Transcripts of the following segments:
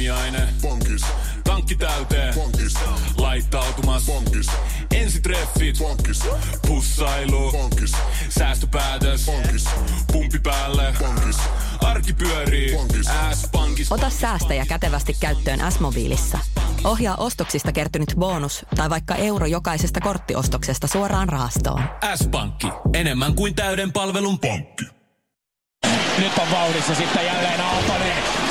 Aamiaine. Bonkis. Tankki täyteen. Bonkis. Laittautumas. Bonkis. Ensitreffit. Bonkis. Pussailu. Bonkis. Säästöpäätös. Bonkis. Pumpi päälle. Bonkis. Arki pyörii. Bonkis. S-pankis. Ota säästäjä kätevästi käyttöön S-mobiilissa. Ohjaa ostoksista kertynyt bonus tai vaikka euro jokaisesta korttiostoksesta suoraan rahastoon. S-pankki. Enemmän kuin täyden palvelun pankki. Nyt on vauhdissa sitten jälleen Aaltonen.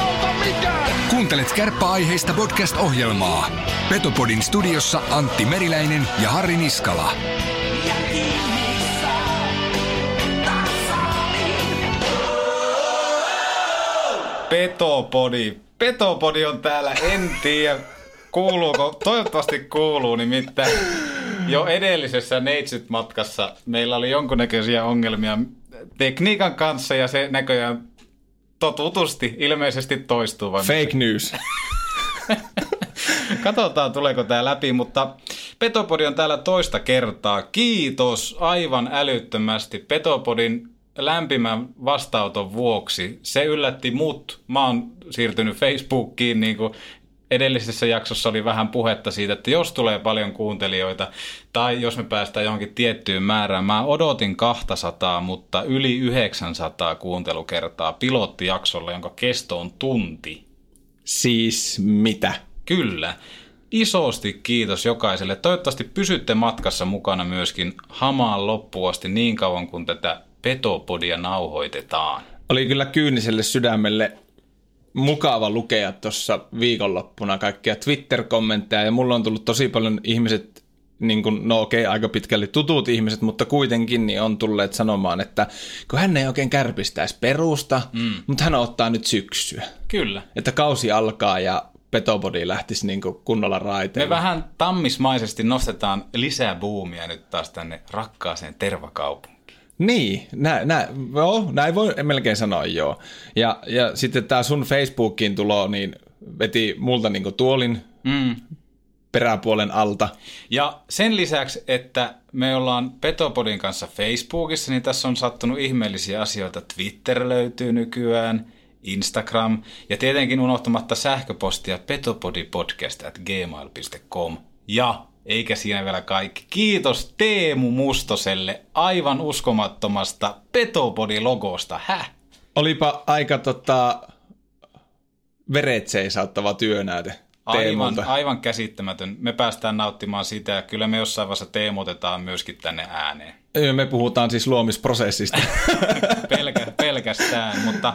Auta mikään. Kuuntelet kärppäaiheista podcast-ohjelmaa. Petopodin studiossa Antti Meriläinen ja Harri Niskala. Petopodi. Petopodi on täällä, en tiedä kuuluuko, toivottavasti kuuluu, nimittäin jo edellisessä Neitsyt-matkassa meillä oli jonkunnäköisiä ongelmia tekniikan kanssa ja se näköjään totutusti ilmeisesti toistuu. vai Fake news. Katsotaan, tuleeko tämä läpi, mutta Petopodi on täällä toista kertaa. Kiitos aivan älyttömästi Petopodin lämpimän vastauton vuoksi. Se yllätti mut. Mä oon siirtynyt Facebookiin niin kuin edellisessä jaksossa oli vähän puhetta siitä, että jos tulee paljon kuuntelijoita tai jos me päästään johonkin tiettyyn määrään, mä odotin 200, mutta yli 900 kuuntelukertaa pilottijaksolla, jonka kesto on tunti. Siis mitä? Kyllä. Isosti kiitos jokaiselle. Toivottavasti pysytte matkassa mukana myöskin hamaan loppuun asti niin kauan kuin tätä petopodia nauhoitetaan. Oli kyllä kyyniselle sydämelle mukava lukea tuossa viikonloppuna kaikkia Twitter-kommentteja ja mulla on tullut tosi paljon ihmiset, niin kuin, no okei, okay, aika pitkälle tutut ihmiset, mutta kuitenkin niin on tulleet sanomaan, että kun hän ei oikein kärpistäisi perusta, mm. mutta hän ottaa nyt syksyä. Kyllä. Että kausi alkaa ja Petopodi lähtisi niin kunnolla raiteille. Me vähän tammismaisesti nostetaan lisää buumia nyt taas tänne rakkaaseen tervakaupunkiin. Niin, nä, nä, joo, näin voi melkein sanoa joo. Ja, ja sitten tämä sun Facebookiin tulo, niin veti multa niinku tuolin Mm. peräpuolen alta. Ja sen lisäksi, että me ollaan Petopodin kanssa Facebookissa, niin tässä on sattunut ihmeellisiä asioita. Twitter löytyy nykyään, Instagram ja tietenkin unohtamatta sähköpostia petopodipodcast.gmail.com. Ja eikä siinä vielä kaikki. Kiitos Teemu Mustoselle aivan uskomattomasta Petopodi-logosta. Häh? Olipa aika tota, veret seisauttava työnäyte Aivan, Teemulta. aivan käsittämätön. Me päästään nauttimaan sitä ja kyllä me jossain vaiheessa teemotetaan myöskin tänne ääneen. Me puhutaan siis luomisprosessista. Pelkä, pelkästään, mutta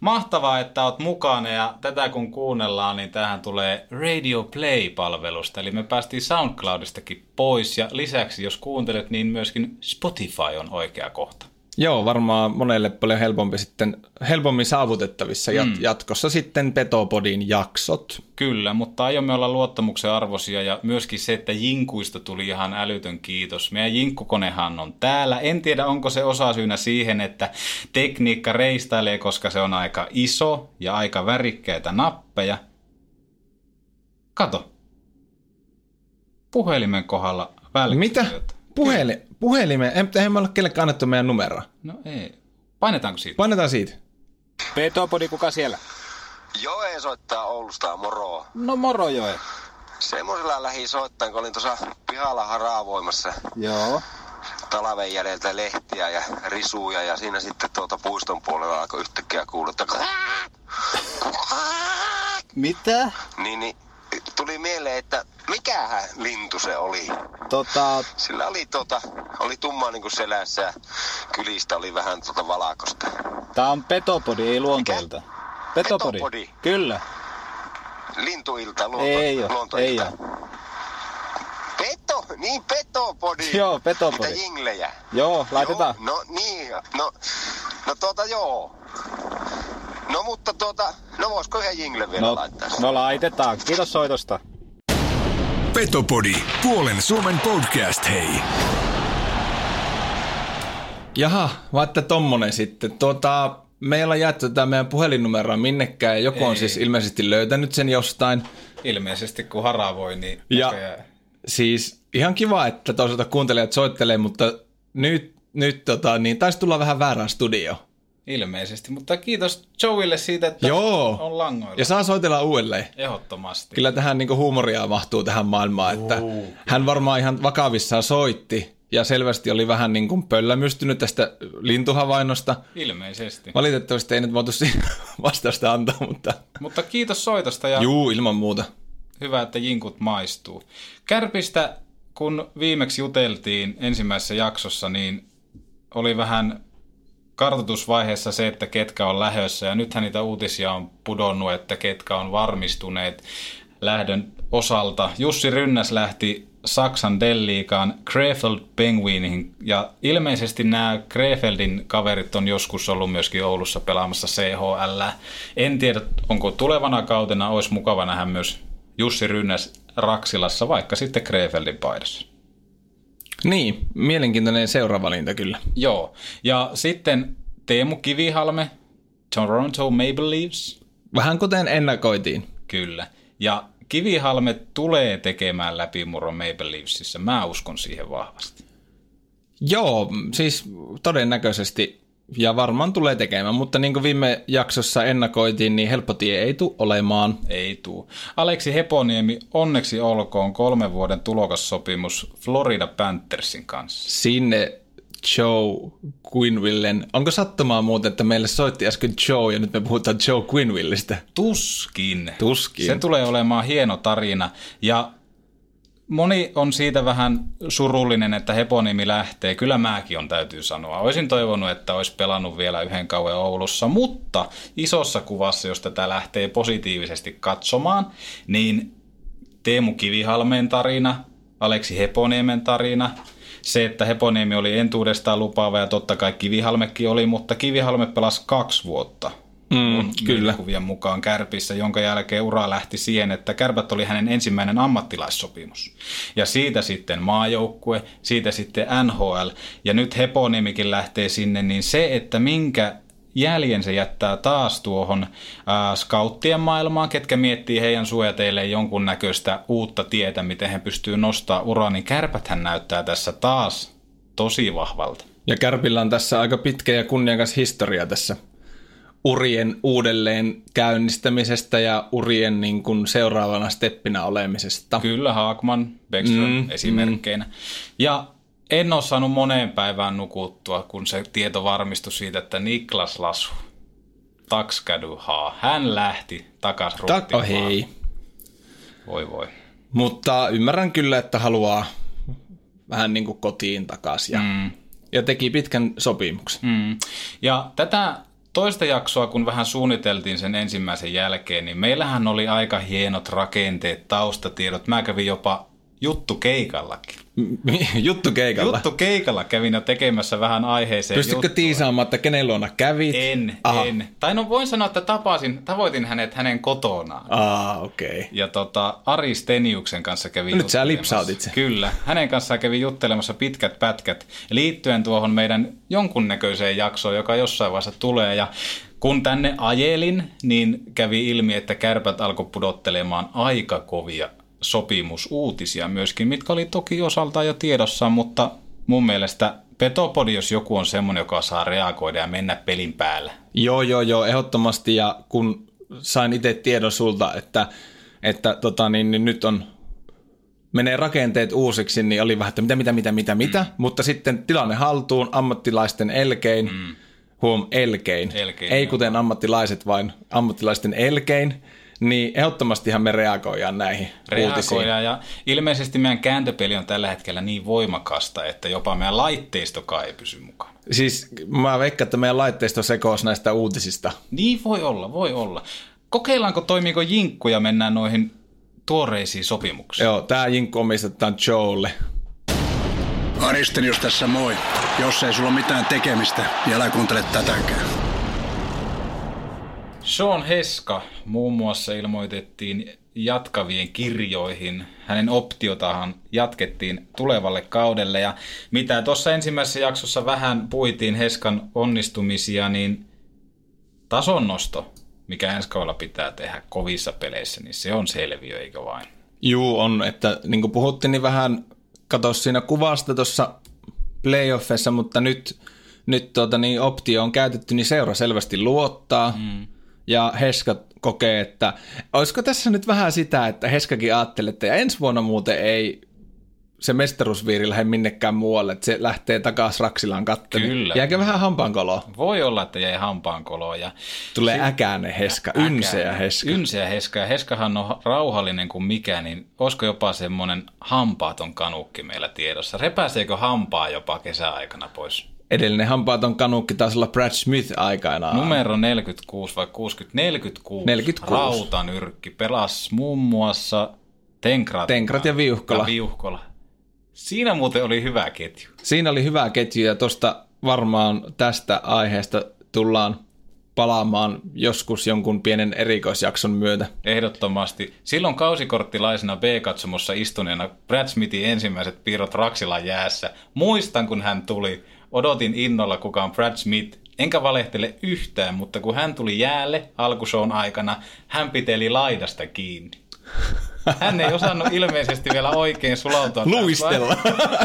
mahtavaa, että oot mukana ja tätä kun kuunnellaan, niin tähän tulee Radio Play-palvelusta, eli me päästiin SoundCloudistakin pois ja lisäksi jos kuuntelet, niin myöskin Spotify on oikea kohta. Joo, varmaan monelle paljon helpompi sitten, helpommin saavutettavissa jat- Mm. jatkossa sitten Petopodin jaksot. Kyllä, mutta aiomme olla luottamuksen arvoisia ja myöskin se, että jinkuista tuli ihan älytön kiitos. Meidän jinkkukonehan on täällä. En tiedä, onko se osasyynä siihen, että tekniikka reistailee, koska se on aika iso ja aika värikkäitä nappeja. Kato. Puhelimen kohdalla välkkyy Mitä? Puheli, puhelimeen? En, eihän me ole kellekään annettu meidän numeroa. No ei. Painetaanko siitä? Painetaan siitä. Petopodi, kuka siellä? Joe soittaa Oulusta, moro. No moro Joe. Semmoisella lähi soittain, kun olin tuossa pihalla haravoimassa Joo. talven jäljiltä lehtiä ja risuja ja siinä sitten tuolta puiston puolella alkoi yhtäkkiä kuulla, että Mitä? niin, niin tuli mieleen, että mikähän lintu se oli. Tota, Sillä oli, tuota, oli tumma niin kuin selässä ja kylistä oli vähän tuota valakosta. tää on Petopodi, ei luonteelta. Petopodi. Petopodi? Kyllä. Lintuilta, luonto, Ei oo, luontoilta. ei oo. Peto, niin petopodi. Joo, Petopodi. Mitä jinglejä. Joo, laitetaan. Joo, no niin, no No tuota joo. No mutta tuota, no voisiko yhden jingle vielä No, laittaa? no laitetaan. Kiitos soitosta. Petopodi, puolen Suomen podcast, hei. Jaha, vaatte tommonen sitten. Tuota, me ei olla jaettu tätä meidän puhelinnumeroa minnekään ja joku on Ei. siis ilmeisesti löytänyt sen jostain. Ilmeisesti kun haravoi, niin Ja näköjään- siis ihan kiva, että toisaalta kuuntelijat soittelee, mutta nyt, nyt tota, niin taisi tulla vähän väärään studio. Ilmeisesti. Mutta kiitos Joeylle siitä, että Joo. on langoilla. Ja saa soitella uudelleen. Ehdottomasti. Kyllä tähän niin huumoria mahtuu tähän maailmaan, että hän varmaan ihan vakavissaan soitti ja selvästi oli vähän niin kuin pöllämystynyt tästä lintuhavainnosta. Ilmeisesti. Valitettavasti ei nyt voitu siihen vastausta antaa, mutta Mutta kiitos soitosta ja juu, ilman muuta. hyvä, että jinkut maistuu. Kärpistä, kun viimeksi juteltiin ensimmäisessä jaksossa, niin oli vähän kartoitusvaiheessa se, että ketkä on lähössä. Ja nythän niitä uutisia on pudonnut, että ketkä on varmistuneet lähdön osalta. Jussi Rynnäs lähti Saksan Delliikaan Krefeld Penguiniin. Ja ilmeisesti nämä Krefeldin kaverit on joskus ollut myöskin Oulussa pelaamassa CHL. En tiedä, onko tulevana kautena olisi mukava nähdä myös Jussi Rynnäs Raksilassa, vaikka sitten Krefeldin paidassa. Niin, mielenkiintoinen seuraavalinta kyllä. Joo. Ja sitten Teemu Kivihalme, Toronto Maple Leafs. Vähän kuten ennakoitiin. Kyllä. Ja Kivihalme tulee tekemään läpimurron Maple Leafsissä. Mä uskon siihen vahvasti. Joo, siis todennäköisesti ja varmaan tulee tekemään, mutta niin kuin viime jaksossa ennakoitiin, niin helppo tie ei tule olemaan. Ei tuu. Aleksi Heponiemi, onneksi olkoon kolmen vuoden tulokassopimus Florida Panthersin kanssa. Sinne Joe Quinvillen. Onko sattumaa muuten, että meille soitti äsken Joe ja nyt me puhutaan Joe Quinvillistä? Tuskin. Tuskin. Se tulee olemaan hieno tarina. Ja moni on siitä vähän surullinen, että Heponimi lähtee. Kyllä mäkin on, täytyy sanoa. Olisin toivonut, että olisi pelannut vielä yhden kauan Oulussa, mutta isossa kuvassa, jos tätä lähtee positiivisesti katsomaan, niin Teemu Kivihalmeen tarina, Aleksi Heponiemen tarina, se, että Heponiemi oli entuudestaan lupaava ja totta kai Kivihalmekin oli, mutta Kivihalme pelasi kaksi vuotta Mm, kyllä. kuvien mukaan Kärpissä, jonka jälkeen ura lähti siihen, että Kärpät oli hänen ensimmäinen ammattilaissopimus. Ja siitä sitten maajoukkue, siitä sitten NHL, ja nyt Heponiemikin lähtee sinne, niin se, että minkä jäljen se jättää taas tuohon ää, scouttien maailmaan, ketkä miettii heidän suojateille jonkunnäköistä uutta tietä, miten he pystyy nostaa uraa, niin Kärpäthän näyttää tässä taas tosi vahvalta. Ja Kärpillä on tässä aika pitkä ja kunniakas historia tässä urien uudelleen käynnistämisestä ja urien niin kuin seuraavana steppinä olemisesta. Kyllä, Haakman, Beckström Mm, esimerkkeinä. Mm. Ja en ole saanut moneen päivään nukuttua, kun se tieto varmistui siitä, että Niklas Lasu, Takskädyhaa, hän lähti takas Tak- ruttiin. oh, hei. Voi voi. Mutta ymmärrän kyllä, että haluaa vähän niin kuin kotiin takaisin. Ja, mm. ja teki pitkän sopimuksen. Mm. Ja tätä toista jaksoa, kun vähän suunniteltiin sen ensimmäisen jälkeen, niin meillähän oli aika hienot rakenteet, taustatiedot. Mä kävin jopa juttu keikallakin. Juttu keikalla. Juttu keikalla kävin jo tekemässä vähän aiheeseen Pystytkö juttua. tiisaamaan, että kenen luona kävit? En, Aha. en. Tai no voin sanoa, että tapasin, tavoitin hänet hänen kotonaan. Aa, okei. Okay. Ja tota, Ari Steniuksen kanssa kävi Nyt sä lipsautit sen. Kyllä. Hänen kanssaan kävi juttelemassa pitkät pätkät liittyen tuohon meidän jonkunnäköiseen jaksoon, joka jossain vaiheessa tulee. Ja kun tänne ajelin, niin kävi ilmi, että kärpät alkoi pudottelemaan aika kovia sopimusuutisia myöskin, mitkä oli toki osaltaan jo tiedossa, mutta mun mielestä Petopodi, jos joku on semmoinen, joka saa reagoida ja mennä pelin päällä. Joo, joo, joo, ehdottomasti. Ja kun sain itse tiedon sulta, että, että tota, niin, niin nyt on menee rakenteet uusiksi, niin oli vähän, että mitä, mitä, mitä, mitä, mitä. Mm. Mutta sitten tilanne haltuun ammattilaisten elkein, mm. huom, elkein. Elkein, Ei joo. kuten ammattilaiset, vaan ammattilaisten elkein. Niin ehdottomastihan me reagoidaan näihin uutisiin. reagoida. Ja ilmeisesti meidän kääntöpeli on tällä hetkellä niin voimakasta, että jopa meidän laitteistokaan ei pysy mukana. Siis mä veikkaan, että meidän laitteisto sekoos näistä uutisista. Niin voi olla, voi olla. Kokeillaanko, toimiiko jinkku ja mennään noihin tuoreisiin sopimuksiin. Joo, tää jinkku omistetaan Joelle. Aristenius tässä moi. Jos ei sulla ole mitään tekemistä, niin älä kuuntele tätäkään. Sean Heska muun muassa ilmoitettiin jatkavien kirjoihin. Hänen optiotahan jatkettiin tulevalle kaudelle ja mitä tuossa ensimmäisessä jaksossa vähän puitiin Heskan onnistumisia, niin tasonnosto, mikä ensi kaudella pitää tehdä kovissa peleissä, niin se on selviö, eikö vain? Juu, on, että niin kuin puhuttiin, niin vähän kato siinä kuvasta tuossa playoffissa, mutta nyt, nyt tuota, niin optio on käytetty, niin seura selvästi luottaa. Mm. Ja Heska kokee, että olisiko tässä nyt vähän sitä, että Heskakin ajattelee, että ensi vuonna muuten ei se mestaruusviiri lähde minnekään muualle, että se lähtee takaisin Raksilaan kattelemaan. Kyllä. Jääkö vähän hampaankoloa? Voi olla, että jäi hampaankoloa. Ja Tulee si- äkäinen Heska, ynseä Heska. Ynseä Heska. Ja Heskahan on rauhallinen kuin mikä, niin olisiko jopa semmoinen hampaaton kanukki meillä tiedossa? Repäseekö hampaa jopa kesäaikana pois? Edellinen hampaaton kanukki taisi olla Brad Smith aikanaan. Numero 46 vai 60? 46. 46. Rautanyrkki. Pelas muun muassa Tenkrat. Tenkrat ja Viuhkola. Ja Viuhkola. Siinä muuten oli hyvä ketju. Siinä oli hyvä ketju ja tuosta varmaan tästä aiheesta tullaan palaamaan joskus jonkun pienen erikoisjakson myötä. Ehdottomasti. Silloin kausikorttilaisena B-katsomossa istuneena Brad Smithin ensimmäiset piirrot Raksilan jäässä. Muistan, kun hän tuli. Odotin innolla, kuka on Brad Smith. Enkä valehtele yhtään, mutta kun hän tuli jäälle alkusoon aikana, hän piteli laidasta kiinni. Hän ei osannut ilmeisesti vielä oikein sulautua. Luistella.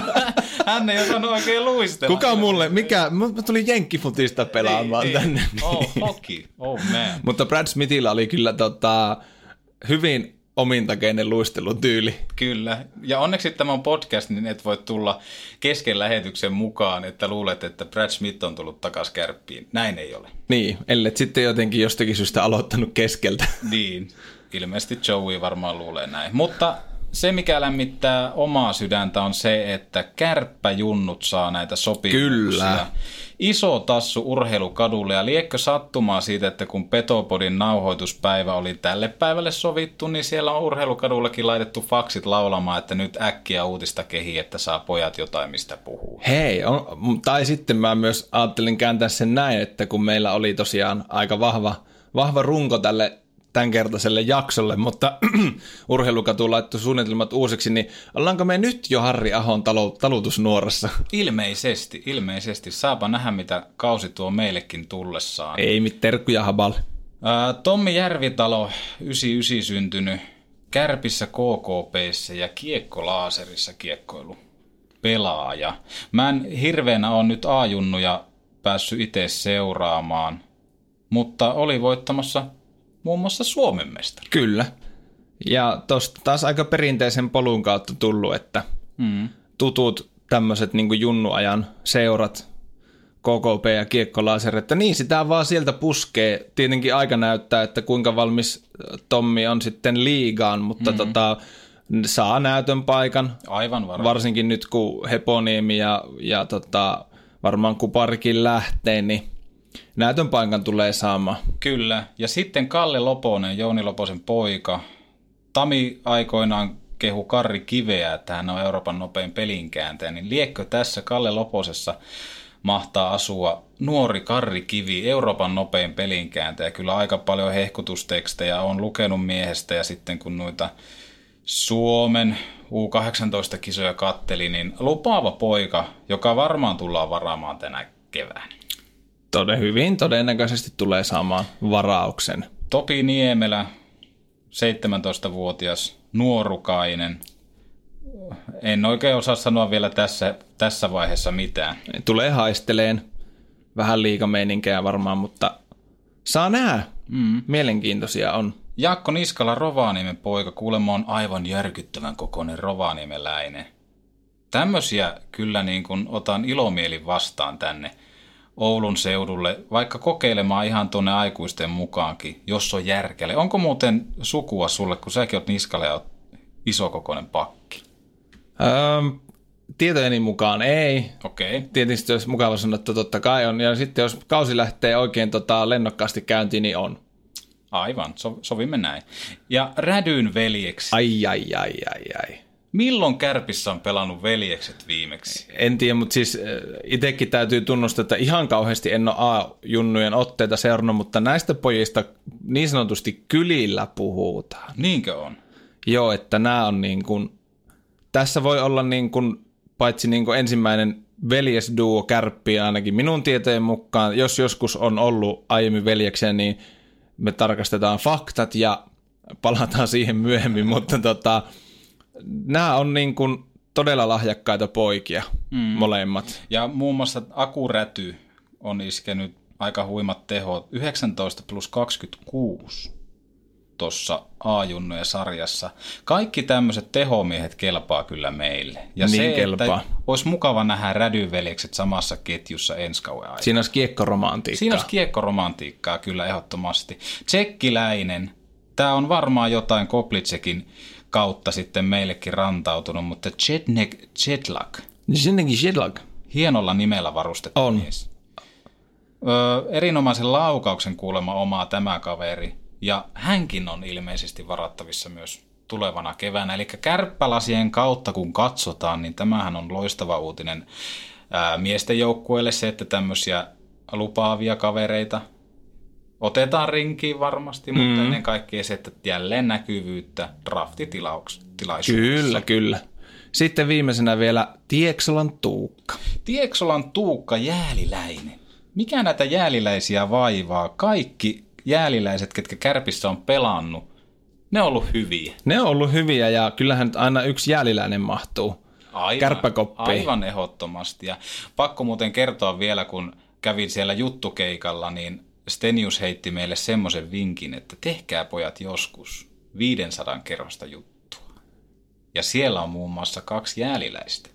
Hän ei osannut oikein luistella. Kuka mulle, mikä, mä tulin jenkkifutista pelaamaan ei, tänne. Ei. Oh, hockey. Oh man. Mutta Brad Smithillä oli kyllä tota, hyvin omintakeinen luistelutyyli. Kyllä. Ja onneksi tämä on podcast, niin et voi tulla kesken lähetyksen mukaan, että luulet, että Brad Smith on tullut takas kärppiin. Näin ei ole. Niin, ellei sitten jotenkin jostakin syystä aloittanut keskeltä. Niin, ilmeisesti Joey varmaan luulee näin. Mutta se, mikä lämmittää omaa sydäntä, on se, että kärppäjunnut saa näitä sopimuksia. Kyllä. Iso tassu urheilukadulle ja liekkö sattumaa siitä, että kun Petopodin nauhoituspäivä oli tälle päivälle sovittu, niin siellä on urheilukadullakin laitettu faksit laulamaan, että nyt äkkiä uutista kehi, että saa pojat jotain mistä puhuu. Hei, on, tai sitten mä myös ajattelin kääntää sen näin, että kun meillä oli tosiaan aika vahva, vahva runko tälle tämänkertaiselle jaksolle, mutta urheilukatu laittoi suunnitelmat uusiksi, niin ollaanko me nyt jo Harri Ahon talo, talutusnuorassa? Ilmeisesti, ilmeisesti. Saapa nähdä, mitä kausi tuo meillekin tullessaan. Ei mit terkkuja habal. Ää, Tommi Järvitalo, 99 syntynyt, Kärpissä KKPssä ja Kiekkolaaserissa kiekkoilu pelaaja. Mä en hirveänä on nyt A-junnuja päässyt itse seuraamaan, mutta oli voittamassa muun muassa Suomen mestari. Kyllä. Ja tosta taas aika perinteisen polun kautta tullut, että mm. tutut tämmöiset niin junnuajan seurat, KKP ja Kiekkolaser, että niin sitä vaan sieltä puskee. Tietenkin aika näyttää, että kuinka valmis Tommi on sitten liigaan, mutta mm-hmm. tota, saa näytön paikan. Aivan varmaan. Varsinkin nyt kun Heponiemi ja, ja tota, varmaan Kuparikin lähtee, niin näytön paikan tulee saamaan. Kyllä. Ja sitten Kalle Loponen, Jouni Loposen poika. Tami aikoinaan kehu Karri Kiveä, että hän on Euroopan nopein pelinkääntäjä, niin liekkö tässä Kalle Loposessa mahtaa asua nuori Karri Kivi, Euroopan nopein pelinkääntäjä. Kyllä aika paljon hehkutustekstejä on lukenut miehestä ja sitten kun noita Suomen U18-kisoja katteli, niin lupaava poika, joka varmaan tullaan varaamaan tänä keväänä. Toden hyvin todennäköisesti tulee saamaan varauksen. Topi Niemelä, 17-vuotias nuorukainen. En oikein osaa sanoa vielä tässä, tässä vaiheessa mitään. Tulee haisteleen vähän liikameininkeä varmaan, mutta saa nähdä. Mm. Mielenkiintoisia on. Jaakko Niskala Rovaniemen poika, kuulemma on aivan järkyttävän kokoinen rovaniemeläinen. Tämmöisiä kyllä niin kuin otan ilomielin vastaan tänne Oulun seudulle, vaikka kokeilemaan ihan tuonne aikuisten mukaankin, jos on järkele. Onko muuten sukua sulle, kun säkin oot Niskala ja oot isokokoinen pakki? Öö, tietojeni mukaan ei. Okei. Okay. Tietysti olisi mukava sanoa, että totta kai on. Ja sitten jos kausi lähtee oikein tota, lennokkaasti käyntiin, niin on. Aivan, so, sovimme näin. Ja Rädyn veljeksi. Ai, ai, ai, ai, ai. Milloin Kärpissä on pelannut veljekset viimeksi? En tiedä, mutta siis itsekin täytyy tunnustaa, että ihan kauheasti en ole A-junnujen otteita seurannut, mutta näistä pojista niin sanotusti kylillä puhutaan. Niinkö on? Joo, että nämä on niin kuin, tässä voi olla niin kuin, paitsi niin kuin ensimmäinen veljesduo kärppiä ainakin minun tietojen mukaan. Jos joskus on ollut aiemmin veljeksiä, niin me tarkastetaan faktat ja palataan siihen myöhemmin, mutta tota, nämä on niin kuin todella lahjakkaita poikia mm. molemmat. Ja muun muassa Akuräty on iskenyt aika huimat tehot, 19 plus 26 tuossa A-junnojen sarjassa. Kaikki tämmöiset tehomiehet kelpaa kyllä meille. Ja Niin se, kelpaa. että olisi mukava nähdä rädyveljekset samassa ketjussa ensi kauden aikana. Siinä olisi kiekkoromantiikkaa. Siinä olisi kiekkoromantiikkaa kyllä ehdottomasti. Tsekkiläinen, tämä on varmaan jotain Koplitsekin kautta sitten meillekin rantautunut, mutta Jetnek Jetlak, Sinnekin Shedlag. hienolla nimellä varustettu On. mies. Öö, erinomaisen laukauksen kuulema omaa tämä kaveri, ja hänkin on ilmeisesti varattavissa myös tulevana keväänä. Eli kärppälasien kautta kun katsotaan, niin tämähän on loistava uutinen ää, miesten joukkueelle se, että tämmöisiä lupaavia kavereita otetaan rinkiin varmasti, mutta Mm. ennen kaikkea se, että jälleen näkyvyyttä draftitilaisuudessa. Kyllä, kyllä. Sitten viimeisenä vielä Tieksolan Tuukka. Tieksolan Tuukka Jääliläinen. Mikä näitä jääliläisiä vaivaa? Kaikki jääliläiset, ketkä kärpissä on pelannut, ne on ollut hyviä. Ne on ollut hyviä ja kyllähän nyt aina yksi jääliläinen mahtuu. Aivan, Kärppäkoppiin. Aivan ehdottomasti. Ja pakko muuten kertoa vielä, kun kävin siellä juttukeikalla, niin Stenius heitti meille semmoisen vinkin, että tehkää pojat joskus 500 kerrosta juttua. Ja siellä on muun muassa kaksi jääliläistä.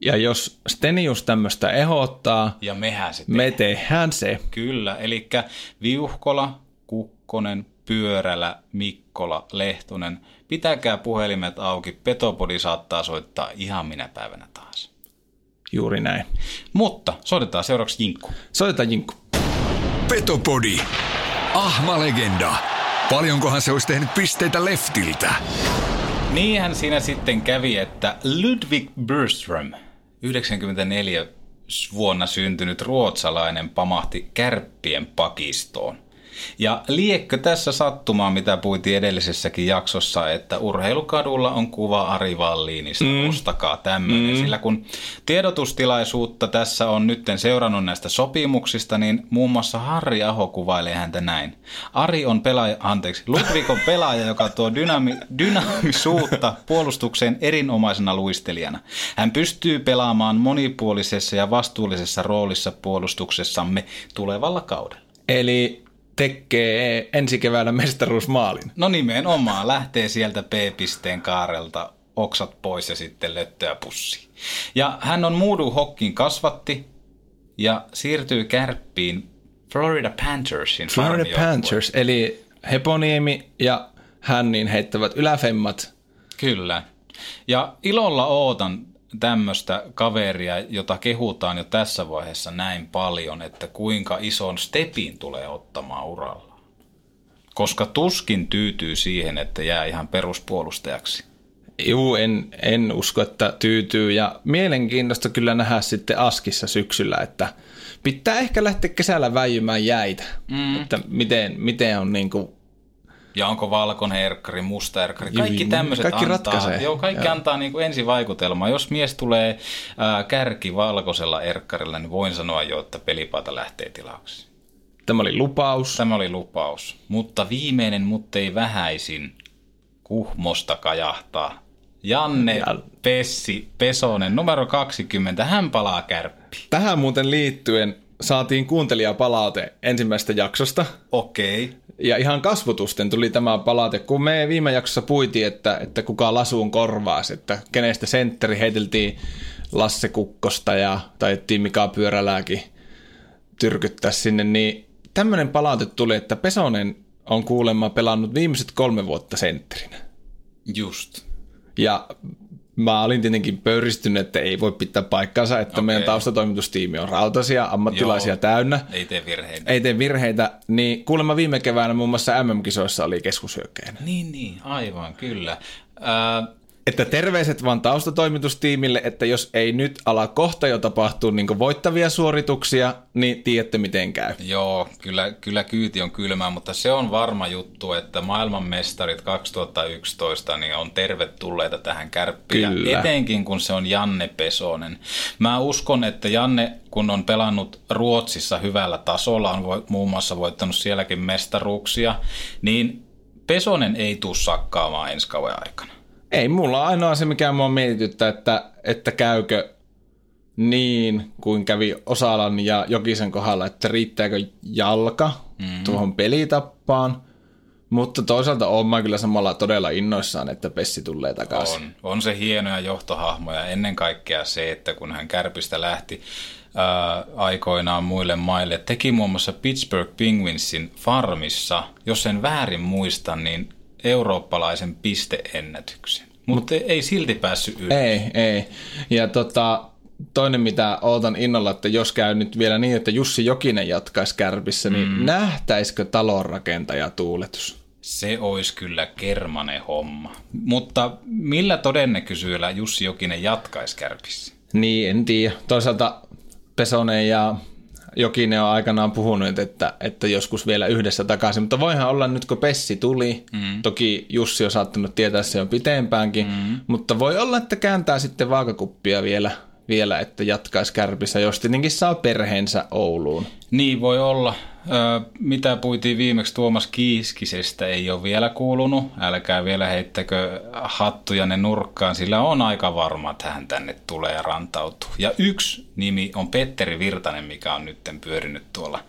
Ja jos Stenius tämmöistä ehdottaa, Ja mehän se me tehdään se. Kyllä, eli Viuhkola, Kukkonen, Pyörälä, Mikkola, Lehtonen. Pitäkää puhelimet auki, Petopodi saattaa soittaa ihan minä päivänä taas. Juuri näin. Mutta soitetaan seuraavaksi Jinkku. Soitetaan Jinkku. Petopodi. Ahma legenda. Paljonkohan se olisi tehnyt pisteitä leftiltä? Niinhän siinä sitten kävi, että Ludwig Bergström, 94 vuonna syntynyt ruotsalainen, pamahti kärppien pakistoon. Ja liekkö tässä sattumaa, mitä puitiin edellisessäkin jaksossa, että urheilukadulla on kuva Ari Valliinista, mm. ostakaa tämmöinen. Mm. Sillä kun tiedotustilaisuutta tässä on nytten seurannut näistä sopimuksista, niin muun muassa Harri Aho kuvailee häntä näin. Ari on pelaaja, anteeksi, Ludwig on pelaaja, joka tuo dynami, dynaamisuutta puolustukseen erinomaisena luistelijana. Hän pystyy pelaamaan monipuolisessa ja vastuullisessa roolissa puolustuksessamme tulevalla kaudella. Eli tekee ensi keväänä mestaruusmaalin. No nimenomaan, lähtee sieltä P-pisteen kaarelta oksat pois ja sitten löttöä pussiin. Ja hän on Moodu Hokkin kasvatti ja siirtyy kärppiin Florida Panthersin Florida. Panthers, eli Heponiemi ja hän niin heittävät yläfemmat. Kyllä. Ja ilolla ootan tämmöistä kaveria, jota kehutaan jo tässä vaiheessa näin paljon, että kuinka ison stepin tulee ottamaan uralla. Koska tuskin tyytyy siihen, että jää ihan peruspuolustajaksi. Juu, en, en usko, että tyytyy. Ja mielenkiintoista kyllä nähdä sitten Askissa syksyllä, että pitää ehkä lähteä kesällä väijymään jäitä. Mm. Että miten, miten on niin kuin Ja onko valkoinen erkkari, musta erkkari, Juu, kaikki tämmöiset kaikki antaa, ratkaisee. joo, kaikki Joo. antaa niin kuin ensivaikutelmaa. Jos mies tulee ää, kärki valkoisella erkkarilla, niin voin sanoa jo, että pelipaita lähtee tilaukseen. tämä oli lupaus. Tämä oli lupaus. Mutta viimeinen, mutta ei vähäisin, Kuhmosta kajahtaa. Janne Ja- Pessi Pesonen, numero 20, hän palaa kärppiin. Tähän muuten liittyen saatiin kuuntelijapalaute ensimmäisestä jaksosta. Okei. Ja ihan kasvotusten tuli tämä palaute, kun me viime jaksossa puitiin, että, että kuka lasuun korvaasi, että kenestä sentteri heiteltiin Lasse Kukkosta ja taidettiin Mika Pyörälääkin tyrkyttää sinne, niin tämmöinen palaute tuli, että Pesonen on kuulemma pelannut viimeiset kolme vuotta sentterinä. Just. Ja mä olin tietenkin pöyristynyt, että ei voi pitää paikkansa, että okay. meidän taustatoimitustiimi on rautaisia, ammattilaisia Joo. täynnä. Ei tee virheitä. Ei tee virheitä, niin kuulemma viime keväänä muun muassa MM-kisoissa oli keskushyökkäjänä. Niin, niin, aivan, kyllä. Ää, Että terveiset vaan taustatoimitustiimille, että jos ei nyt ala kohta jo tapahtua niin voittavia suorituksia, niin tiedätte miten käy. Joo, kyllä, kyllä kyyti on kylmää, mutta se on varma juttu, että maailmanmestarit 2011 niin on tervetulleita tähän kärppiin. Kyllä. Etenkin kun se on Janne Pesonen. Mä uskon, että Janne, kun on pelannut Ruotsissa hyvällä tasolla, on vo- muun muassa voittanut sielläkin mestaruuksia, niin Pesonen ei tuu sakkaamaan ensi kauden aikana. Ei mulla ainoa se, mikä mua mietityttää, että, että käykö niin kuin kävi Osalan ja Jokisen kohdalla, että riittääkö jalka mm. tuohon pelitappaan. Mutta toisaalta on mä kyllä samalla todella innoissaan, että Pessi tulee takaisin. On, on se hienoja johtohahmoja. Ennen kaikkea se, että kun hän Kärpistä lähti ää, aikoinaan muille maille, teki muun muassa Pittsburgh Penguinsin farmissa, jos en väärin muista, niin eurooppalaisen pisteennätyksen. Mutta Mut, ei silti päässyt yli. Ei, ei. Ja tota, toinen, mitä ootan innolla, että jos käy nyt vielä niin, että Jussi Jokinen jatkaisi kärpissä, niin mm. nähtäisikö talonrakentaja tuuletus? Se olisi kyllä kermanen homma. Mutta millä todennäköisyydellä Jussi Jokinen jatkaisi kärpissä? Niin, en tiedä. Toisaalta Pesonen ja Jokinen on aikanaan puhunut, että, että joskus vielä yhdessä takaisin, mutta voihan olla nyt kun Pessi tuli, mm. toki Jussi on saattanut tietää se on pitempäänkin, mm. mutta voi olla, että kääntää sitten vaakakuppia vielä, vielä että jatkaisi kärpissä, jos tietenkin saa perheensä Ouluun. Niin voi olla. Mitä puitiin viimeksi Tuomas Kiiskisestä ei ole vielä kuulunut. Älkää vielä heittäkö hattuja ne nurkkaan, sillä on aika varma, että hän tänne tulee ja rantautuu. Ja yksi nimi on Petteri Virtanen, mikä on nyt pyörinyt tuolla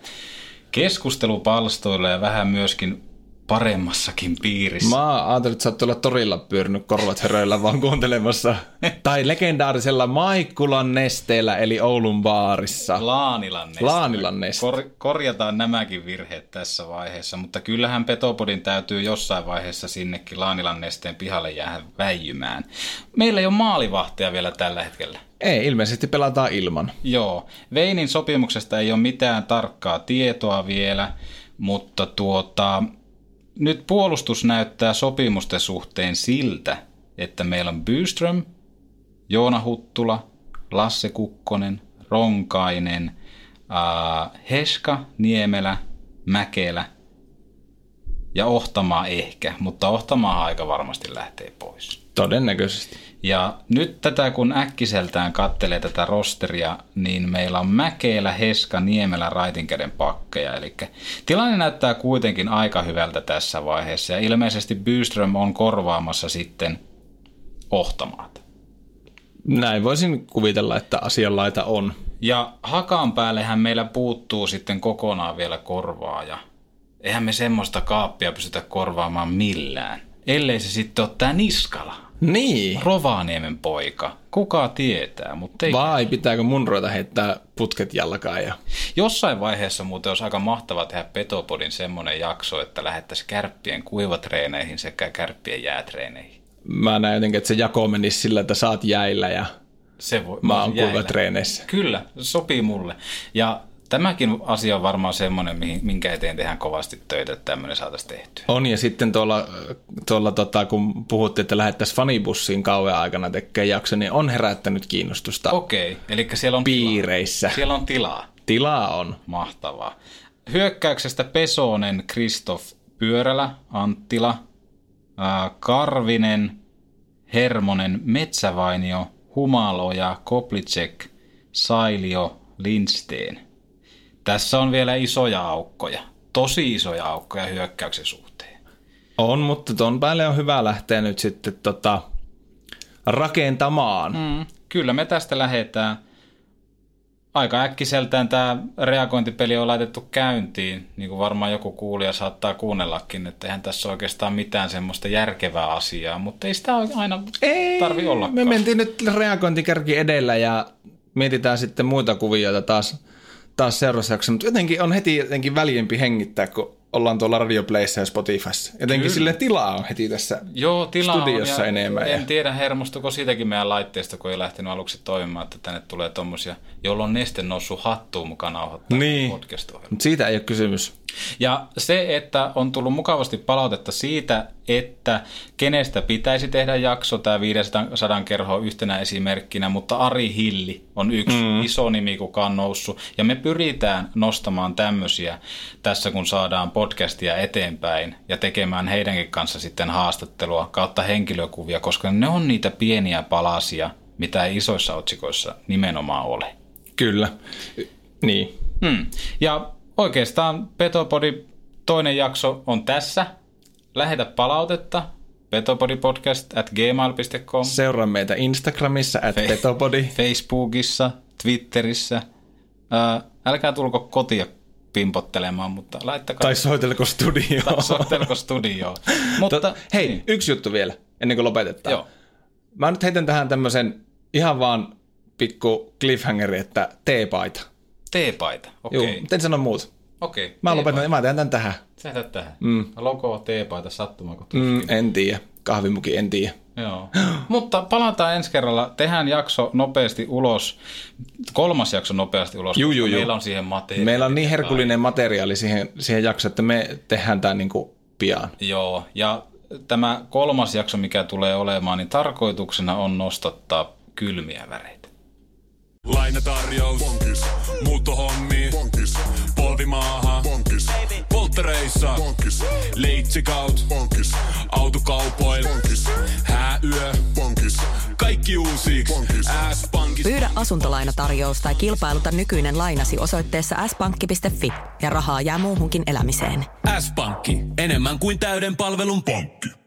keskustelupalstoilla ja vähän myöskin paremmassakin piirissä. Mä ajattelin, että sä oot tuolla torilla pyörinyt korvat höröillä vaan kuuntelemassa. tai legendaarisella Maikkulan nesteellä, eli Oulun baarissa. Laanilan neste. Laanilan neste. Kor- korjataan nämäkin virheet tässä vaiheessa, mutta kyllähän Petopodin täytyy jossain vaiheessa sinnekin Laanilan nesteen pihalle jäädä väijymään. Meillä ei ole maalivahteja vielä tällä hetkellä. Ei, ilmeisesti pelataan ilman. Joo. Veinin sopimuksesta ei ole mitään tarkkaa tietoa vielä, mutta tuota, nyt puolustus näyttää sopimusten suhteen siltä, että meillä on Byström, Joona Huttula, Lasse Kukkonen, Ronkainen, äh, Heska, Niemelä, Mäkelä ja Ohtamaa ehkä, mutta Ohtamaa aika varmasti lähtee pois. Todennäköisesti. Ja nyt tätä kun äkkiseltään kattelee tätä rosteria, niin meillä on Mäkelä, Heska, Niemelä, Raitinkäden pakkeja. Eli tilanne näyttää kuitenkin aika hyvältä tässä vaiheessa ja ilmeisesti Byström on korvaamassa sitten Ohtamaat. Näin voisin kuvitella, että asianlaita on. Ja hakaan päällehän meillä puuttuu sitten kokonaan vielä korvaaja. Eihän me semmoista kaappia pystytä korvaamaan millään. Ellei se sitten ole tää Niskala. Niin. Rovaniemen poika. Kuka tietää, mutta ei. Vai pitääkö mun ruveta heittää putket jalkaan ja... Jossain vaiheessa muuten olisi aika mahtavaa tehdä Petopodin semmoinen jakso, että lähettäisiin kärppien kuivatreeneihin sekä kärppien jäätreeneihin. Mä näen jotenkin, että se jako menisi sillä, että saat jäillä ja Se voi, mä oon kuivatreeneissä. Kyllä, sopii mulle. Ja tämäkin asia on varmaan semmoinen, minkä eteen tehdään kovasti töitä, että tämmöinen saataisiin tehtyä. On, ja sitten tuolla, tuolla tota, kun puhuttiin, että lähettäisiin fanibussiin kauan aikana tekemään jakso, niin on herättänyt kiinnostusta Okei, eli siellä on piireissä. Tilaa. Siellä on tilaa. Tilaa on. Mahtavaa. Hyökkäyksestä Pesonen, Kristoff Pyörälä, Anttila, Karvinen, Hermonen, Metsävainio, Humaloja, Koplicek, Sailio, Lindsteen. Tässä on vielä isoja aukkoja. Tosi isoja aukkoja hyökkäyksen suhteen. On, mutta ton päälle on hyvä lähteä nyt sitten tota, rakentamaan. Mm, kyllä me tästä lähdetään. Aika äkkiseltään tämä reagointipeli on laitettu käyntiin, niin kuin varmaan joku kuulija saattaa kuunnellakin, että eihän tässä oikeastaan mitään semmoista järkevää asiaa, mutta ei sitä aina Ei, tarvi ollakaan. Me mentiin nyt reagointikärki edellä ja mietitään sitten muita kuvioita taas, taas seuraavassa jaksossa, mutta jotenkin on heti jotenkin väljempi hengittää, kun ollaan tuolla Radio Playssa ja Spotifyssa. Jotenkin Kyllä. sille tilaa on heti tässä Joo, tila studiossa on, enemmän. En Ja... tiedä hermostuko siitäkin meidän laitteesta, kun ei lähtenyt aluksi toimimaan, että tänne tulee tommosia, jolla on neste noussut hattuun mukaan nauhoittaa Niin. podcast Mutta siitä ei ole kysymys. Ja se, että on tullut mukavasti palautetta siitä, että kenestä pitäisi tehdä jakso, tämä 500 kerhoa yhtenä esimerkkinä, mutta Ari Hilli on yksi mm. iso nimi, kuka on noussut. Ja me pyritään nostamaan tämmöisiä tässä, kun saadaan podcastia eteenpäin ja tekemään heidänkin kanssa sitten haastattelua kautta henkilökuvia, koska ne on niitä pieniä palasia, mitä ei isoissa otsikoissa nimenomaan ole. Kyllä. Niin. Hmm. Ja oikeastaan Petopodi toinen jakso on tässä. Lähetä palautetta petopodipodcast at gmail.com. Seuraa meitä Instagramissa, at Fe- petopodi. Facebookissa, Twitterissä. Ää, älkää tulko kotia pimpottelemaan, mutta laittakaa... Tai soitelko studioon. Tai soitelko studioon. mutta, to, hei, niin. yksi juttu vielä, ennen kuin lopetetaan. Joo. Mä nyt heitän tähän tämmöisen ihan vaan pikku cliffhangeri, että teepaita. Teepaita, okei. Okay. Joo, mutta en sano muut. Okei. Okay, mä lopetan, mä teen tämän tähän. Sä teet tähän? Mm. Logo, teepaita, sattuma, kun mm, En tiedä. Kahvimuki, en tiedä. Joo. Mutta palataan ensi kerralla. Tehdään jakso nopeasti ulos. Kolmas jakso nopeasti ulos. Juu, juu, meillä on siihen materiaali. Meillä on niin herkullinen materiaali siihen, siihen jaksoon, että me tehdään tämä niin kuin pian. Joo, ja tämä kolmas jakso, mikä tulee olemaan, niin tarkoituksena on nostattaa kylmiä väreitä. Lainatarjous. Bonkis. Muuttohommi. Bonkis. Polvimaaha. Bonkis. Polttereissa. Bonkis. Leitsikaut. Bonkis. Autokaupoil. Bonkis. Hääyö. Bonkis. Kaikki uusi. Pyydä asuntolainatarjous tai kilpailuta nykyinen lainasi osoitteessa s-pankki.fi ja rahaa jää muuhunkin elämiseen. S-pankki. Enemmän kuin täyden palvelun pankki.